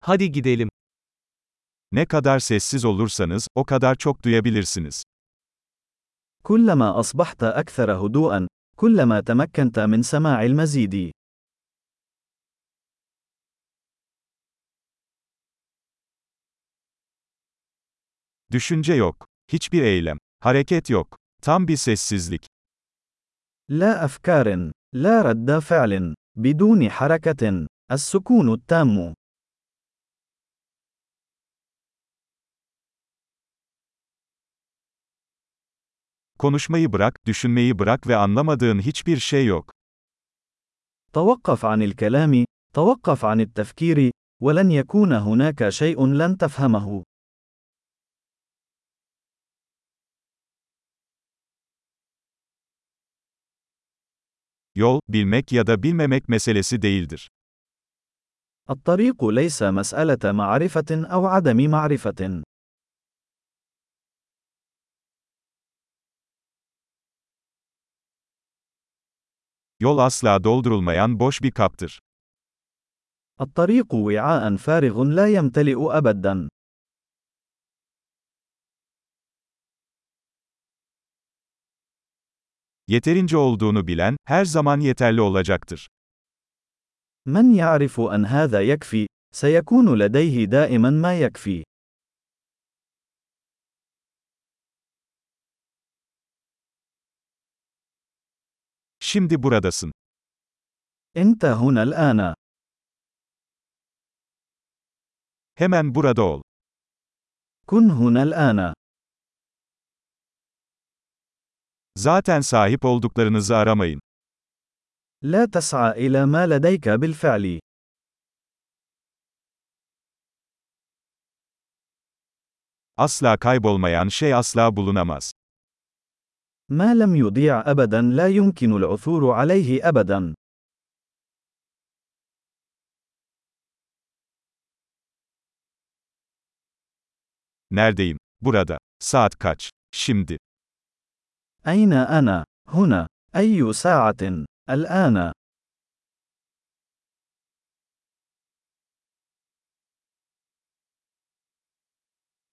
Hadi gidelim. Ne kadar sessiz olursanız, o kadar çok duyabilirsiniz. كلما أصبحت أكثر هدوءًا، كلما تمكنت من سماع المزيد. Düşünce yok. Hiçbir eylem. Hareket yok. Tam bir sessizlik. لا أفكار، لا رد فعل، بدون حركة، السكون التام. Konuşmayı bırak, düşünmeyi bırak ve anlamadığın hiçbir şey yok. توقف عن الكلام، توقف عن التفكير، ولن يكون هناك شيء لن تفهمه. Yol, bilmek ya da bilmemek meselesi değildir. الطريق ليس مسألة معرفة أو عدم معرفة. Yol asla doldurulmayan boş bir kaptır. الطريق وعاء فارغ لا يمتلئ أبدا. Yeterince olduğunu bilen, her zaman yeterli olacaktır. من يعرف أن هذا يكفي، سيكون لديه دائما ما يكفي. Şimdi buradasın. أنت هنا الآن. Hemen burada ol. كن هنا الآن. Zaten sahip olduklarınızı aramayın. لا تسعى إلى ما لديك بالفعل. Asla kaybolmayan şey asla bulunamaz. ما لم يضيع أبدا لا يمكن العثور عليه أبدا. Neredeyim? Burada. Saat kaç? Şimdi. أين أنا؟ هنا. أي ساعة؟ الآن.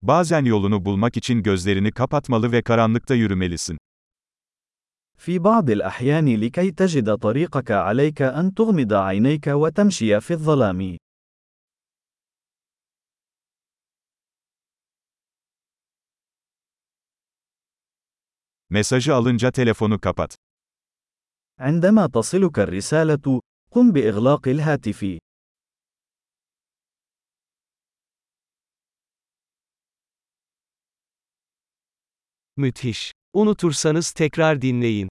Bazen yolunu bulmak için gözlerini kapatmalı ve karanlıkta yürümelisin. في بعض الأحيان لكي تجد طريقك عليك أن تغمض عينيك وتمشي في الظلام. Mesajı alınca telefonu kapat. عندما تصلك الرسالة، قم بإغلاق الهاتف. Müthiş. Unutursanız tekrar dinleyin.